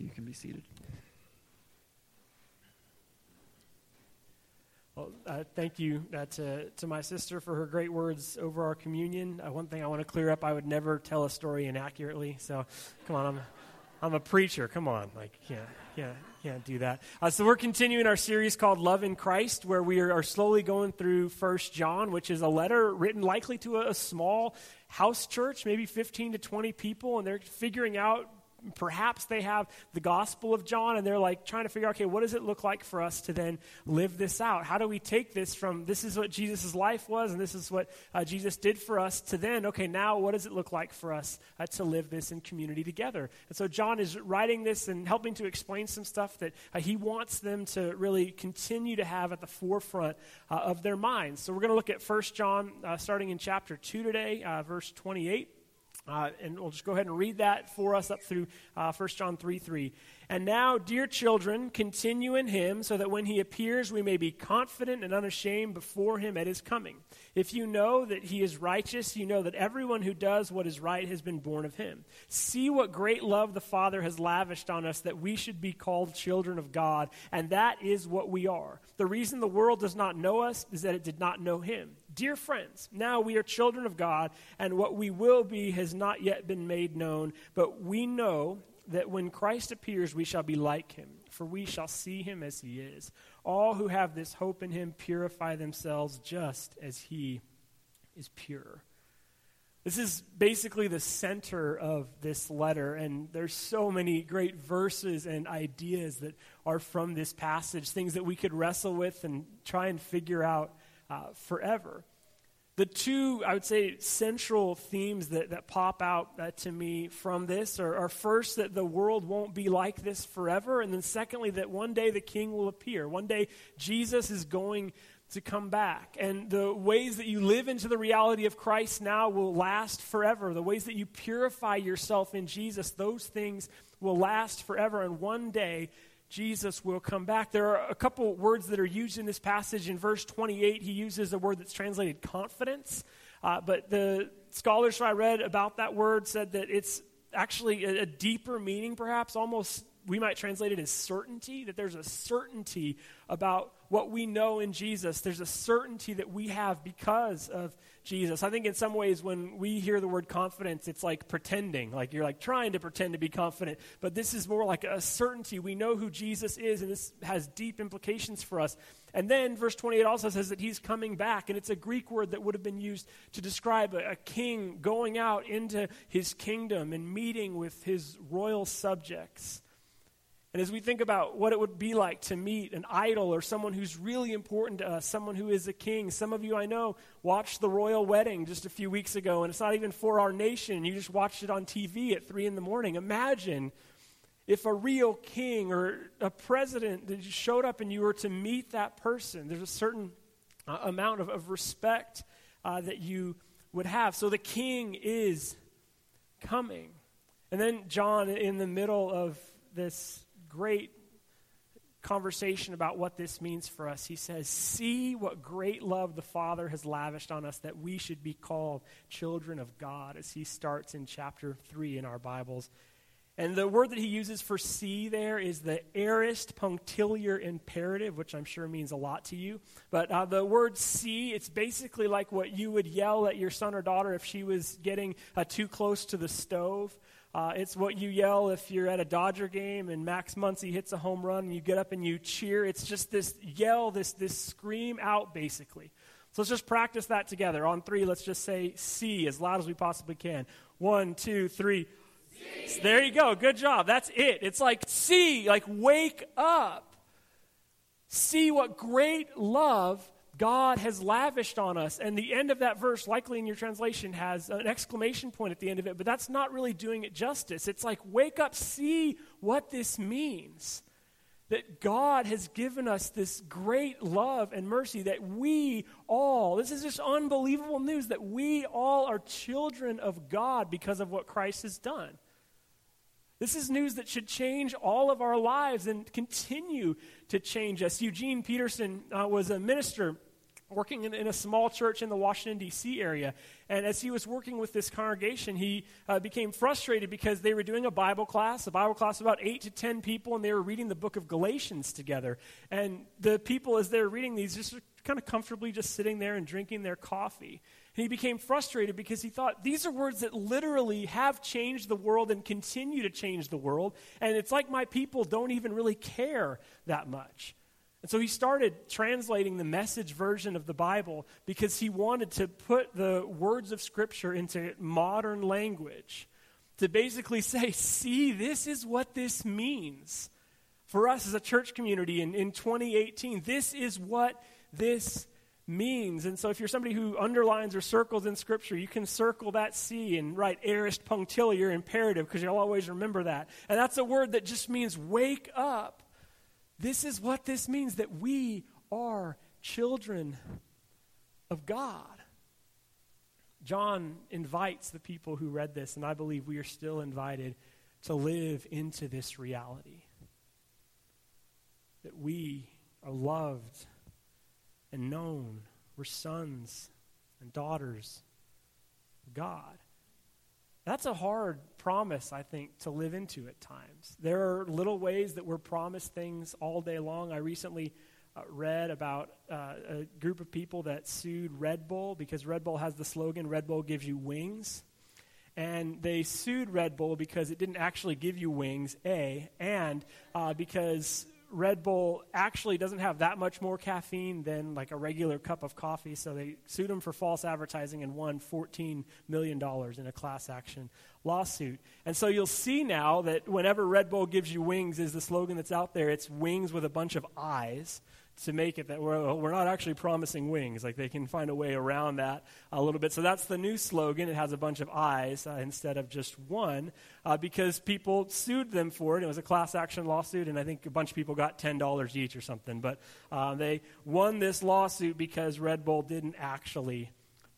you. You can be seated. Well, uh, thank you uh, to, to my sister for her great words over our communion. Uh, one thing I want to clear up I would never tell a story inaccurately. So, come on, I'm, I'm a preacher. Come on. Like, can't, can't, can't do that. Uh, so, we're continuing our series called Love in Christ, where we are, are slowly going through First John, which is a letter written likely to a, a small house church, maybe 15 to 20 people, and they're figuring out perhaps they have the Gospel of John and they're like trying to figure out, okay, what does it look like for us to then live this out? How do we take this from this is what Jesus' life was and this is what uh, Jesus did for us to then, okay, now what does it look like for us uh, to live this in community together? And so John is writing this and helping to explain some stuff that uh, he wants them to really continue to have at the forefront uh, of their minds. So we're going to look at 1 John uh, starting in chapter 2 today, uh, verse 28. Uh, and we'll just go ahead and read that for us up through uh, 1 John 3 3. And now, dear children, continue in him so that when he appears, we may be confident and unashamed before him at his coming. If you know that he is righteous, you know that everyone who does what is right has been born of him. See what great love the Father has lavished on us that we should be called children of God, and that is what we are. The reason the world does not know us is that it did not know him. Dear friends, now we are children of God, and what we will be has not yet been made known, but we know that when Christ appears, we shall be like him, for we shall see him as he is. All who have this hope in him purify themselves just as he is pure. This is basically the center of this letter, and there's so many great verses and ideas that are from this passage, things that we could wrestle with and try and figure out uh, forever. The two, I would say, central themes that, that pop out uh, to me from this are, are, first, that the world won't be like this forever, and then secondly, that one day the king will appear. One day Jesus is going to come back. And the ways that you live into the reality of Christ now will last forever. The ways that you purify yourself in Jesus, those things will last forever. And one day, Jesus will come back. There are a couple words that are used in this passage. In verse 28, he uses a word that's translated confidence. Uh, but the scholars I read about that word said that it's actually a, a deeper meaning, perhaps, almost we might translate it as certainty, that there's a certainty about what we know in Jesus. There's a certainty that we have because of Jesus. I think in some ways when we hear the word confidence, it's like pretending, like you're like trying to pretend to be confident. But this is more like a certainty. We know who Jesus is, and this has deep implications for us. And then verse 28 also says that he's coming back, and it's a Greek word that would have been used to describe a, a king going out into his kingdom and meeting with his royal subjects. And as we think about what it would be like to meet an idol or someone who's really important to us, someone who is a king, some of you I know watched the royal wedding just a few weeks ago, and it's not even for our nation. You just watched it on TV at 3 in the morning. Imagine if a real king or a president that showed up and you were to meet that person. There's a certain uh, amount of, of respect uh, that you would have. So the king is coming. And then John, in the middle of this great conversation about what this means for us. He says, See what great love the Father has lavished on us that we should be called children of God, as he starts in chapter 3 in our Bibles. And the word that he uses for see there is the aorist punctiliar imperative, which I'm sure means a lot to you. But uh, the word see, it's basically like what you would yell at your son or daughter if she was getting uh, too close to the stove. Uh, it's what you yell if you're at a Dodger game and Max Muncy hits a home run and you get up and you cheer. It's just this yell, this, this scream out, basically. So let's just practice that together. On three, let's just say see as loud as we possibly can. One, two, three. See. There you go. Good job. That's it. It's like see, like wake up. See what great love God has lavished on us. And the end of that verse, likely in your translation, has an exclamation point at the end of it, but that's not really doing it justice. It's like, wake up, see what this means. That God has given us this great love and mercy that we all, this is just unbelievable news, that we all are children of God because of what Christ has done. This is news that should change all of our lives and continue to change us. Eugene Peterson uh, was a minister working in, in, a small church in the Washington, D.C. area. And as he was working with this congregation, he uh, became frustrated because they were doing a Bible class, a Bible class about eight to ten people, and they were reading the book of Galatians together. And the people, as they were reading these, just kind of comfortably just sitting there and drinking their coffee. And he became frustrated because he thought these are words that literally have changed the world and continue to change the world. And it's like my people don't even really care that much. And so he started translating the message version of the Bible because he wanted to put the words of Scripture into modern language to basically say, see, this is what this means. For us as a church community in, in 2018, this is what this means. And so if you're somebody who underlines or circles in Scripture, you can circle that C and write aorist punctiliar imperative because you'll always remember that. And that's a word that just means wake up. This is what this means that we are children of God. John invites the people who read this, and I believe we are still invited to live into this reality. That we are loved and known. We're sons and daughters of God. That's a hard promise, I think, to live into at times. There are little ways that we're promised things all day long. I recently uh, read about uh, a group of people that sued Red Bull because Red Bull has the slogan, Red Bull gives you wings. And they sued Red Bull because it didn't actually give you wings, A, and uh, because Red Bull actually doesn't have that much more caffeine than like a regular cup of coffee, so they sued him for false advertising and won $14 million in a class action lawsuit. And so you'll see now that whenever Red Bull gives you wings is the slogan that's out there, it's wings with a bunch of eyes to make it that we're, we're not actually promising wings. Like they can find a way around that a little bit. So that's the new slogan. It has a bunch of eyes uh, instead of just one uh, because people sued them for it. It was a class action lawsuit, and I think a bunch of people got $10 each or something. But uh, they won this lawsuit because Red Bull didn't actually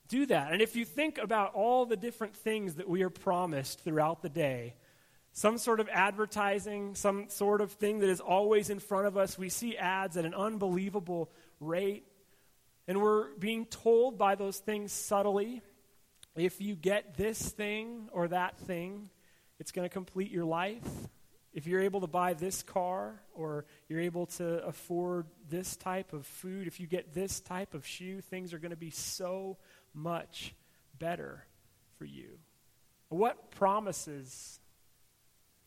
do that. And if you think about all the different things that we are promised throughout the day, some sort of advertising, some sort of thing that is always in front of us. We see ads at an unbelievable rate. And we're being told by those things subtly if you get this thing or that thing, it's going to complete your life. If you're able to buy this car or you're able to afford this type of food, if you get this type of shoe, things are going to be so much better for you. What promises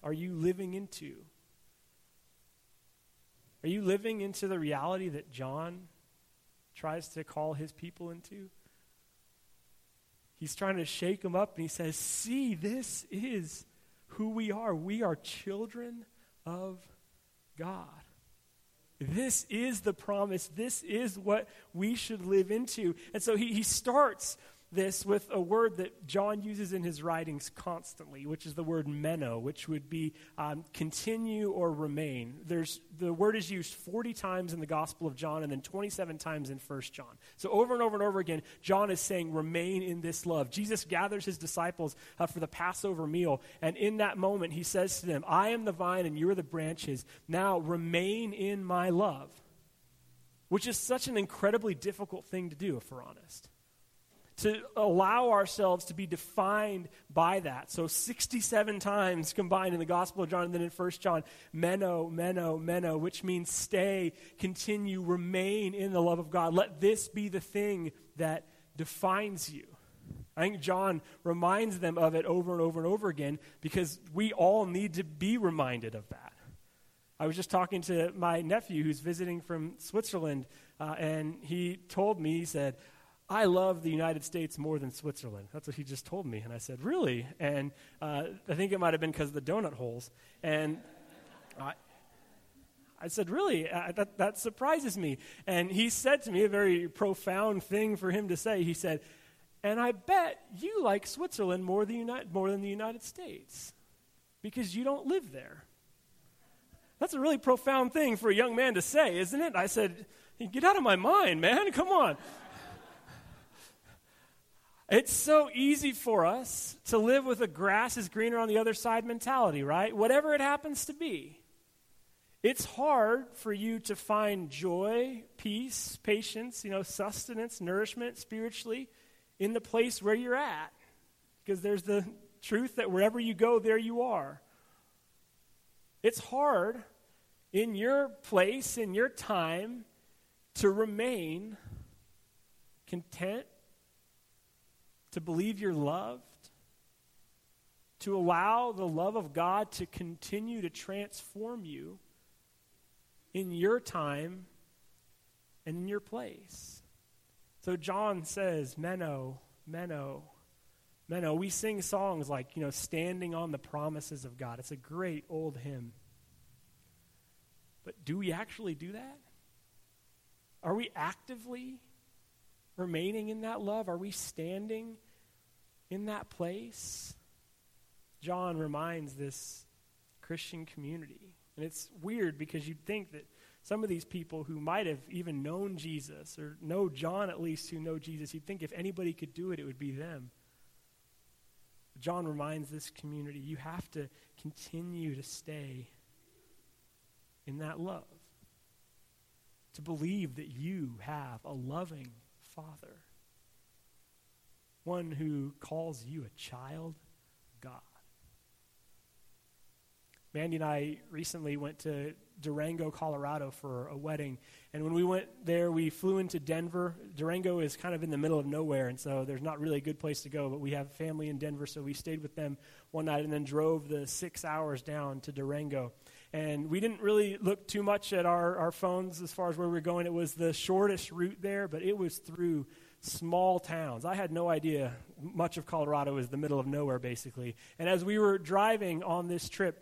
are you living into? Are you living into the reality that John tries to call his people into? He's trying to shake them up and he says, See, this is who we are. We are children of God. This is the promise. This is what we should live into. And so he, he starts this with a word that John uses in his writings constantly, which is the word meno, which would be um, continue or remain. There's, the word is used 40 times in the Gospel of John and then 27 times in 1 John. So over and over and over again, John is saying, remain in this love. Jesus gathers his disciples uh, for the Passover meal, and in that moment, he says to them, I am the vine and you are the branches. Now remain in my love, which is such an incredibly difficult thing to do, if we're honest to allow ourselves to be defined by that. So 67 times combined in the Gospel of John and then in 1 John, meno, meno, meno, which means stay, continue, remain in the love of God. Let this be the thing that defines you. I think John reminds them of it over and over and over again because we all need to be reminded of that. I was just talking to my nephew who's visiting from Switzerland, uh, and he told me, he said, I love the United States more than Switzerland. That's what he just told me. And I said, Really? And uh, I think it might have been because of the donut holes. And I, I said, Really? Uh, that, that surprises me. And he said to me a very profound thing for him to say. He said, And I bet you like Switzerland more than, more than the United States because you don't live there. That's a really profound thing for a young man to say, isn't it? I said, Get out of my mind, man. Come on. It's so easy for us to live with a grass is greener on the other side mentality, right? Whatever it happens to be. it's hard for you to find joy, peace, patience, you know, sustenance, nourishment spiritually in the place where you're at. Because there's the truth that wherever you go, there you are. It's hard in your place, in your time, to remain content, to believe you're loved, to allow the love of God to continue to transform you in your time and in your place. So John says, Meno, Meno, Meno. We sing songs like, you know, standing on the promises of God. It's a great old hymn. But do we actually do that? Are we actively remaining in that love? Are we standing in that place? John reminds this Christian community and it's weird because you'd think that some of these people who might have even known Jesus, or know John at least who know Jesus, you'd think if anybody could do it, it would be them. John reminds this community you have to continue to stay in that love. To believe that you have a loving Father, one who calls you a child God. Mandy and I recently went to Durango, Colorado for a wedding. And when we went there, we flew into Denver. Durango is kind of in the middle of nowhere, and so there's not really a good place to go. But we have family in Denver, so we stayed with them one night and then drove the six hours down to Durango. And we didn't really look too much at our, our phones as far as where we were going. It was the shortest route there, but it was through small towns. I had no idea much of Colorado is the middle of nowhere, basically. And as we were driving on this trip,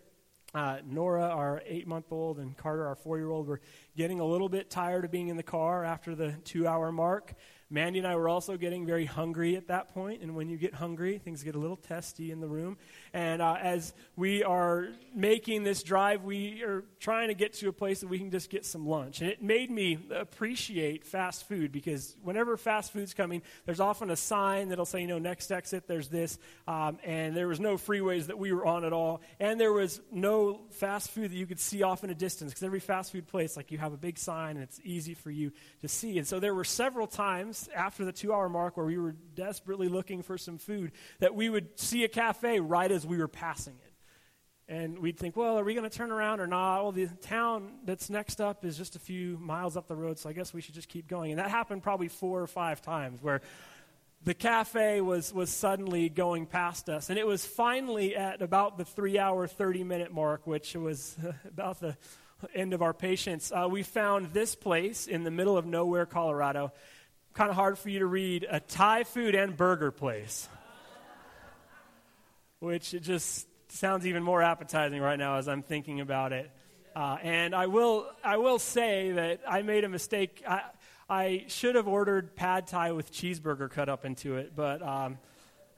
uh, Nora, our eight month old, and Carter, our four year old, were getting a little bit tired of being in the car after the two hour mark. Mandy and I were also getting very hungry at that point, and when you get hungry, things get a little testy in the room. And uh, as we are making this drive, we are trying to get to a place that we can just get some lunch. And it made me appreciate fast food because whenever fast food's coming, there's often a sign that'll say, you know, next exit, there's this. Um, and there was no freeways that we were on at all. And there was no fast food that you could see off in a distance because every fast food place, like you have a big sign and it's easy for you to see. And so there were several times after the two hour mark where we were desperately looking for some food that we would see a cafe right as we were passing it. And we'd think, well, are we going to turn around or not? Well, the town that's next up is just a few miles up the road, so I guess we should just keep going. And that happened probably four or five times where the cafe was, was suddenly going past us. And it was finally at about the three hour, 30 minute mark, which was about the end of our patience. Uh, we found this place in the middle of nowhere, Colorado kind of hard for you to read a Thai food and burger place, which it just sounds even more appetizing right now as I'm thinking about it. Uh, and I will, I will say that I made a mistake. I, I should have ordered pad thai with cheeseburger cut up into it, but um,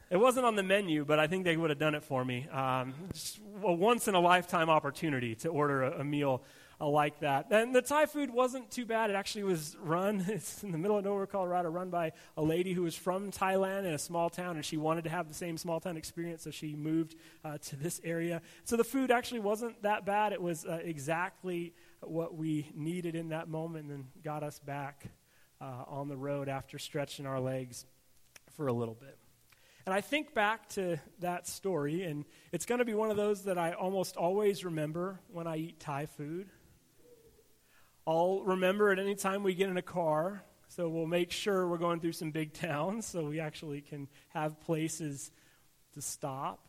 it wasn't on the menu. But I think they would have done it for me. Um, just a once in a lifetime opportunity to order a, a meal like that. And the Thai food wasn't too bad. It actually was run, it's in the middle of nowhere, Colorado, run by a lady who was from Thailand in a small town, and she wanted to have the same small town experience, so she moved uh, to this area. So the food actually wasn't that bad. It was uh, exactly what we needed in that moment and got us back uh, on the road after stretching our legs for a little bit. And I think back to that story, and it's going to be one of those that I almost always remember when I eat Thai food. I'll remember at any time we get in a car. So we'll make sure we're going through some big towns so we actually can have places to stop.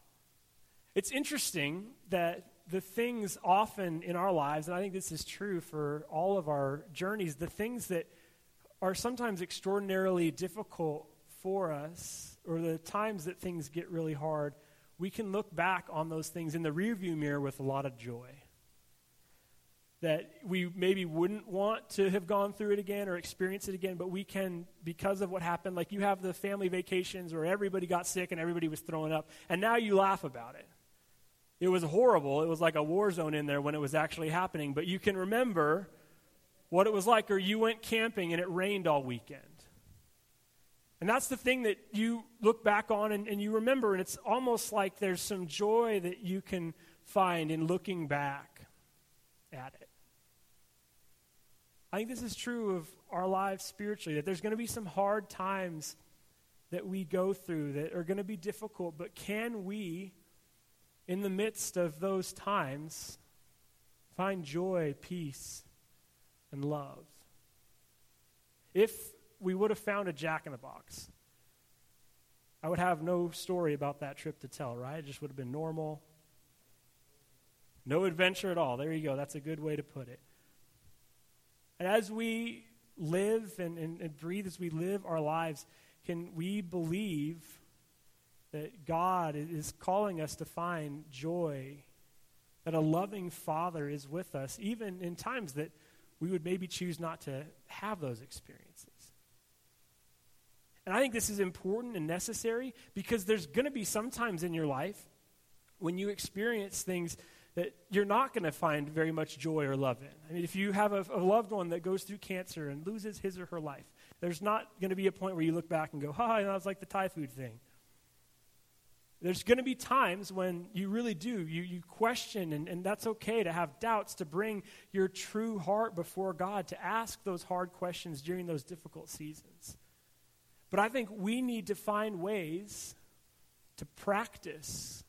It's interesting that the things often in our lives, and I think this is true for all of our journeys, the things that are sometimes extraordinarily difficult for us, or the times that things get really hard, we can look back on those things in the rearview mirror with a lot of joy that we maybe wouldn't want to have gone through it again or experience it again, but we can because of what happened. Like you have the family vacations where everybody got sick and everybody was throwing up, and now you laugh about it. It was horrible. It was like a war zone in there when it was actually happening, but you can remember what it was like, or you went camping and it rained all weekend. And that's the thing that you look back on and, and you remember, and it's almost like there's some joy that you can find in looking back at it. I think this is true of our lives spiritually, that there's going to be some hard times that we go through that are going to be difficult, but can we, in the midst of those times, find joy, peace, and love? If we would have found a jack in the box, I would have no story about that trip to tell, right? It just would have been normal. No adventure at all. There you go. That's a good way to put it. And as we live and, and, and breathe, as we live our lives, can we believe that God is calling us to find joy, that a loving Father is with us, even in times that we would maybe choose not to have those experiences? And I think this is important and necessary because there's going to be some times in your life when you experience things that you're not going to find very much joy or love in. I mean, if you have a, a, loved one that goes through cancer and loses his or her life, there's not going to be a point where you look back and go, ha, that was like the Thai food thing. There's going to be times when you really do. You, you question, and, and that's okay to have doubts, to bring your true heart before God, to ask those hard questions during those difficult seasons. But I think we need to find ways to practice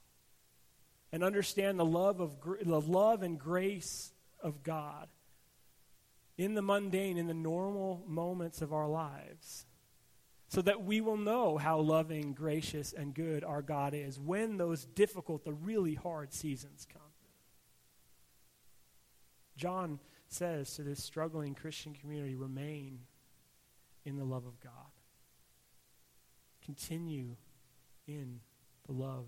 and understand the love of the love and grace of God in the mundane in the normal moments of our lives so that we will know how loving, gracious and good our God is when those difficult, the really hard seasons come. John says to this struggling Christian community remain in the love of God. Continue in the love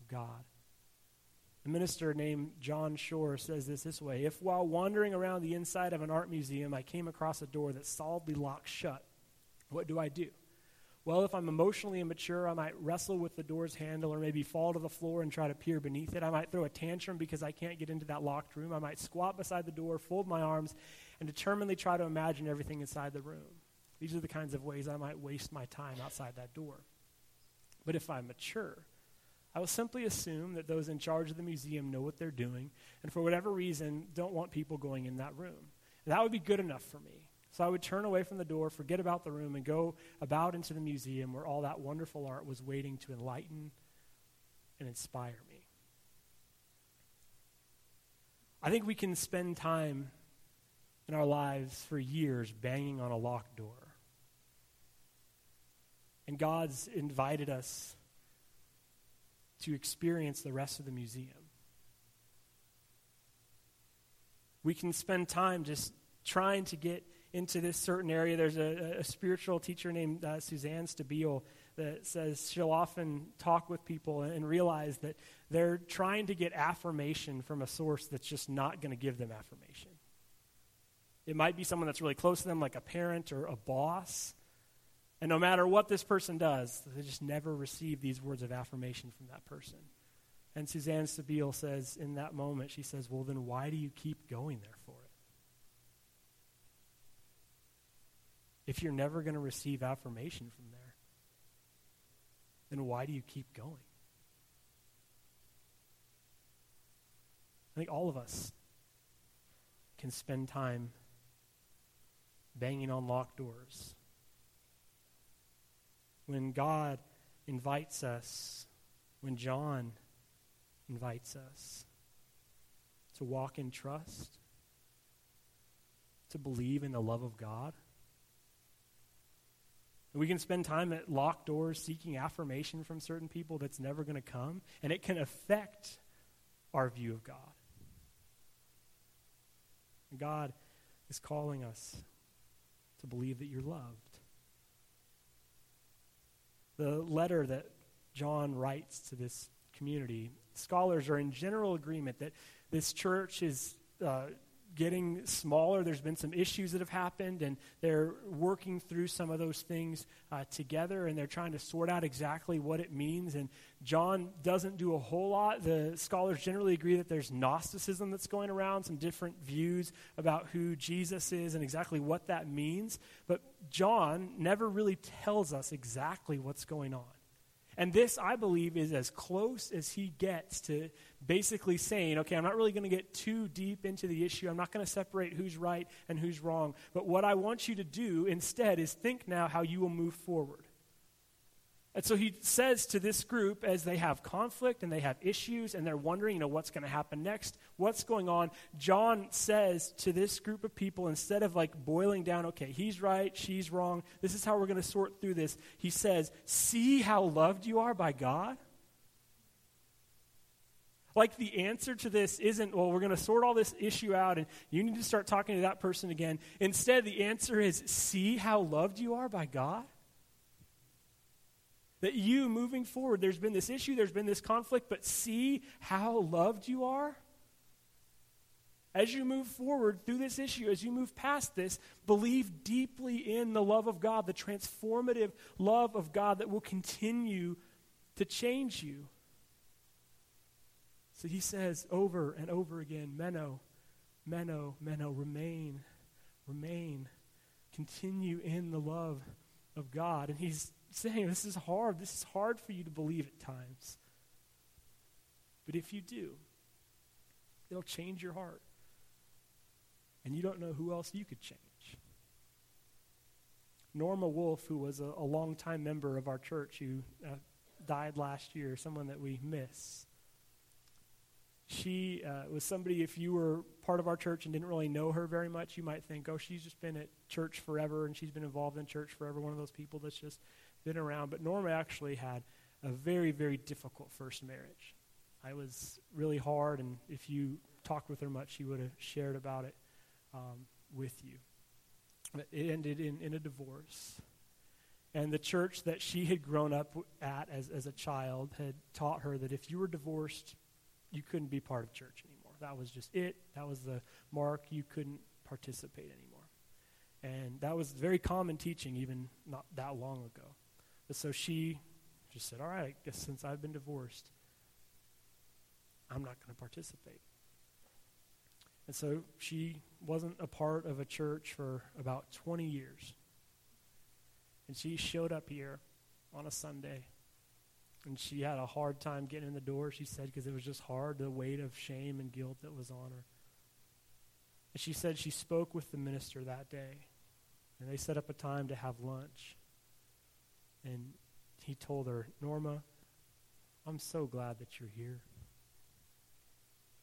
of God. A minister named John Shore says this this way If while wandering around the inside of an art museum I came across a door that's solidly locked shut, what do I do? Well, if I'm emotionally immature, I might wrestle with the door's handle or maybe fall to the floor and try to peer beneath it. I might throw a tantrum because I can't get into that locked room. I might squat beside the door, fold my arms, and determinedly try to imagine everything inside the room. These are the kinds of ways I might waste my time outside that door. But if I'm mature, I will simply assume that those in charge of the museum know what they're doing, and for whatever reason, don't want people going in that room. And that would be good enough for me. So I would turn away from the door, forget about the room, and go about into the museum where all that wonderful art was waiting to enlighten and inspire me. I think we can spend time in our lives for years banging on a locked door. And God's invited us to experience the rest of the museum. We can spend time just trying to get into this certain area. There's a, a spiritual teacher named uh, Suzanne Stabile that says she'll often talk with people and, and realize that they're trying to get affirmation from a source that's just not going to give them affirmation. It might be someone that's really close to them, like a parent or a boss. And no matter what this person does, they just never receive these words of affirmation from that person. And Suzanne Stabile says in that moment, she says, Well, then why do you keep going there for it? If you're never going to receive affirmation from there, then why do you keep going? I think all of us can spend time banging on locked doors when God invites us, when John invites us to walk in trust, to believe in the love of God. We can spend time at locked doors seeking affirmation from certain people that's never going to come, and it can affect our view of God. God is calling us to believe that you're loved the letter that John writes to this community, scholars are in general agreement that this church is uh, getting smaller. There's been some issues that have happened, and they're working through some of those things uh, together, and they're trying to sort out exactly what it means. And John doesn't do a whole lot. The scholars generally agree that there's Gnosticism that's going around, some different views about who Jesus is and exactly what that means. But John never really tells us exactly what's going on. And this, I believe, is as close as he gets to basically saying, okay, I'm not really going to get too deep into the issue. I'm not going to separate who's right and who's wrong. But what I want you to do instead is think now how you will move forward. And so he says to this group as they have conflict and they have issues and they're wondering, you know, what's going to happen next, what's going on. John says to this group of people, instead of like boiling down, okay, he's right, she's wrong, this is how we're going to sort through this, he says, see how loved you are by God? Like the answer to this isn't, well, we're going to sort all this issue out and you need to start talking to that person again. Instead, the answer is, see how loved you are by God? That you moving forward, there's been this issue, there's been this conflict, but see how loved you are? As you move forward through this issue, as you move past this, believe deeply in the love of God, the transformative love of God that will continue to change you. So he says over and over again, Meno, Meno, Meno, remain, remain, continue in the love of God. And he's saying this is hard. This is hard for you to believe at times. But if you do, it'll change your heart. And you don't know who else you could change. Norma Wolf, who was a, a longtime member of our church who uh, died last year, someone that we miss, she uh, was somebody, if you were part of our church and didn't really know her very much, you might think, oh, she's just been at church forever and she's been involved in church forever, one of those people that's just been around, but Norma actually had a very, very difficult first marriage. I was really hard, and if you talked with her much, she would have shared about it um, with you. But it ended in, in a divorce. And the church that she had grown up at as, as a child had taught her that if you were divorced, you couldn't be part of church anymore. That was just it. That was the mark. You couldn't participate anymore. And that was very common teaching even not that long ago. So she just said, All right, I guess since I've been divorced, I'm not going to participate. And so she wasn't a part of a church for about 20 years. And she showed up here on a Sunday. And she had a hard time getting in the door, she said, because it was just hard, the weight of shame and guilt that was on her. And she said she spoke with the minister that day. And they set up a time to have lunch. And he told her, Norma, I'm so glad that you're here.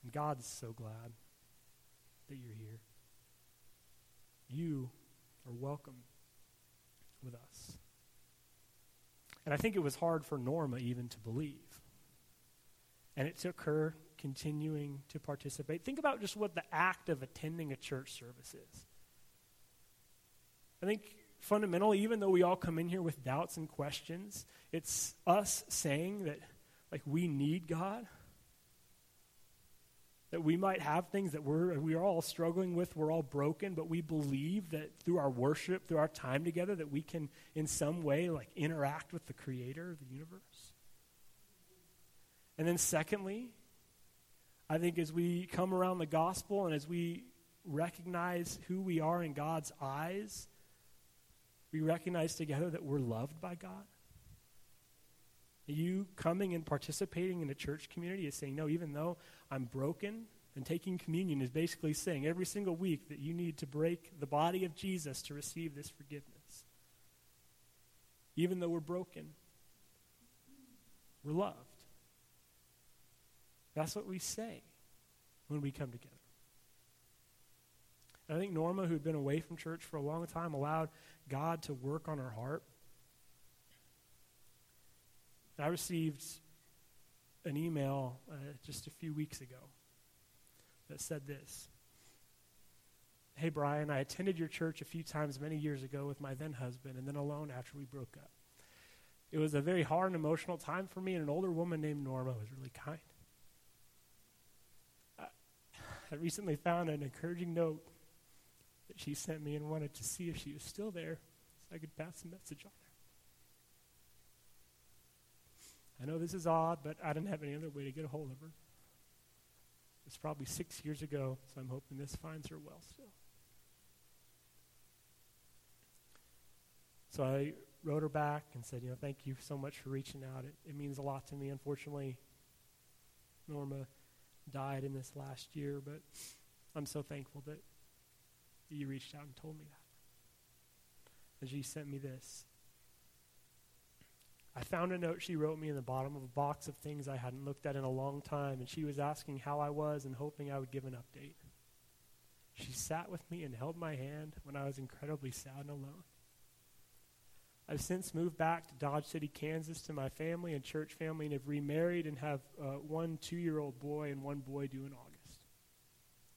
And God's so glad that you're here. You are welcome with us. And I think it was hard for Norma even to believe. And it took her continuing to participate. Think about just what the act of attending a church service is. I think fundamentally, even though we all come in here with doubts and questions, it's us saying that, like, we need God. That we might have things that we're, we're all struggling with, we're all broken, but we believe that through our worship, through our time together, that we can, in some way, like, interact with the Creator of the universe. And then, secondly, I think as we come around the gospel and as we recognize who we are in God's eyes, we recognize together that we're loved by God? You coming and participating in a church community is saying, no, even though I'm broken, and taking communion is basically saying every single week that you need to break the body of Jesus to receive this forgiveness. Even though we're broken, we're loved. That's what we say when we come together. I think Norma, who'd been away from church for a long time, allowed God to work on her heart. I received an email uh, just a few weeks ago that said this Hey, Brian, I attended your church a few times many years ago with my then husband and then alone after we broke up. It was a very hard and emotional time for me, and an older woman named Norma was really kind. I, I recently found an encouraging note that she sent me and wanted to see if she was still there so I could pass a message on her. I know this is odd, but I didn't have any other way to get a hold of her. It's probably six years ago, so I'm hoping this finds her well still. So I wrote her back and said, you know, thank you so much for reaching out. It, it means a lot to me. Unfortunately, Norma died in this last year, but I'm so thankful that you reached out and told me that. And she sent me this. I found a note she wrote me in the bottom of a box of things I hadn't looked at in a long time, and she was asking how I was and hoping I would give an update. She sat with me and held my hand when I was incredibly sad and alone. I've since moved back to Dodge City, Kansas to my family and church family and have remarried and have uh, one two year old boy and one boy due in August.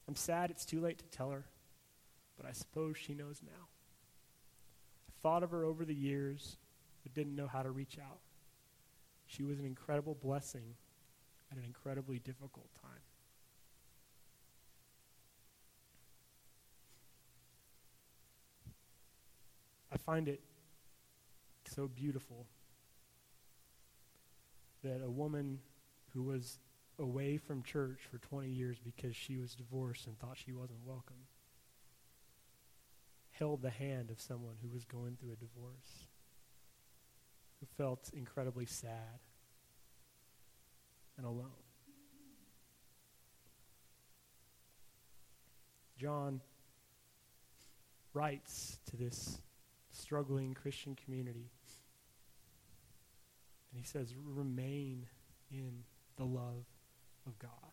I'm sad it's too late to tell her, but I suppose she knows now. I thought of her over the years, but didn't know how to reach out. She was an incredible blessing at an incredibly difficult time. I find it so beautiful that a woman who was away from church for 20 years because she was divorced and thought she wasn't welcome held the hand of someone who was going through a divorce, who felt incredibly sad and alone. John writes to this struggling Christian community. And he says, remain in the love of God.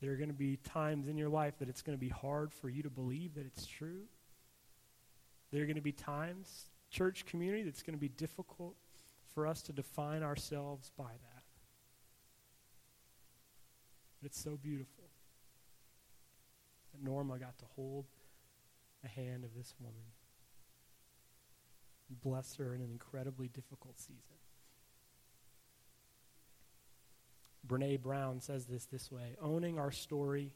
There are going to be times in your life that it's going to be hard for you to believe that it's true. There are going to be times, church community, that's going to be difficult for us to define ourselves by that. But it's so beautiful that Norma got to hold the hand of this woman. Bless her in an incredibly difficult season. Brene Brown says this this way Owning our story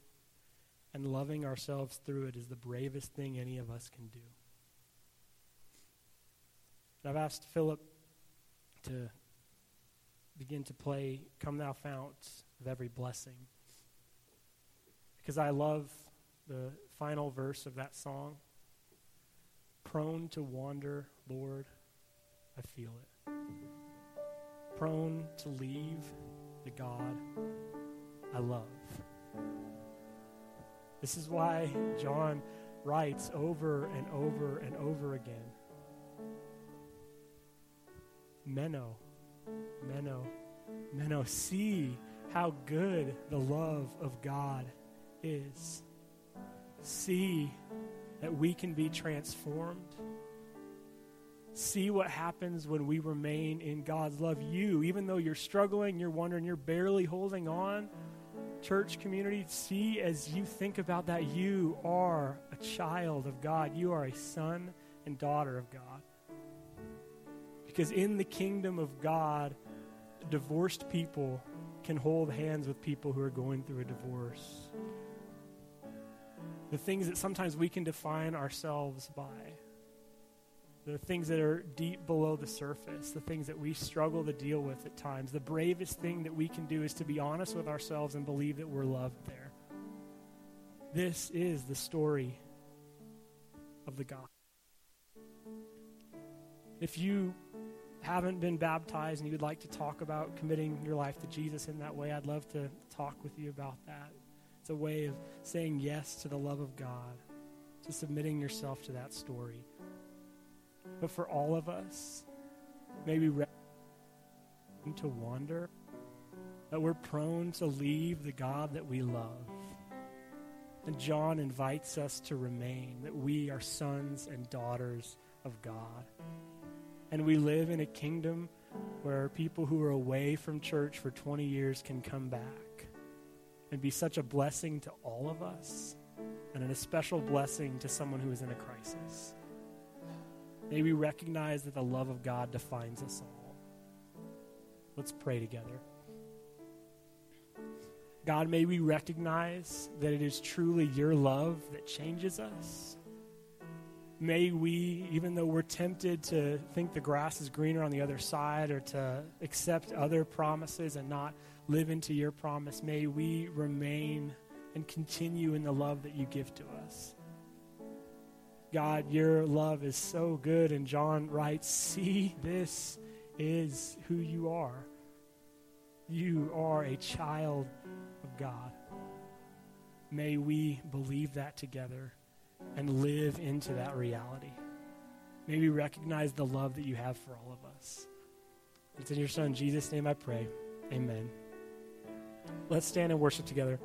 and loving ourselves through it is the bravest thing any of us can do. And I've asked Philip to begin to play Come Thou Fount of Every Blessing because I love the final verse of that song. Prone to wander, Lord, I feel it. Prone to leave the God I love. This is why John writes over and over and over again Meno, Meno, Meno. See how good the love of God is see that we can be transformed. See what happens when we remain in God's love. You, even though you're struggling, you're wondering, you're barely holding on, church community, see as you think about that, you are a child of God. You are a son and daughter of God. Because in the kingdom of God, divorced people can hold hands with people who are going through a divorce the things that sometimes we can define ourselves by, the things that are deep below the surface, the things that we struggle to deal with at times. The bravest thing that we can do is to be honest with ourselves and believe that we're loved there. This is the story of the gospel. If you haven't been baptized and you would like to talk about committing your life to Jesus in that way, I'd love to talk with you about that. It's a way of saying yes to the love of God, to submitting yourself to that story. But for all of us, maybe to wander, that we're prone to leave the God that we love. And John invites us to remain, that we are sons and daughters of God. And we live in a kingdom where people who are away from church for 20 years can come back and be such a blessing to all of us and a special blessing to someone who is in a crisis. May we recognize that the love of God defines us all. Let's pray together. God, may we recognize that it is truly your love that changes us. May we, even though we're tempted to think the grass is greener on the other side or to accept other promises and not live into your promise. May we remain and continue in the love that you give to us. God, your love is so good. And John writes, See, this is who you are. You are a child of God. May we believe that together and live into that reality. May we recognize the love that you have for all of us. It's in your Son, Jesus' name, I pray. Amen. Let's stand and worship together.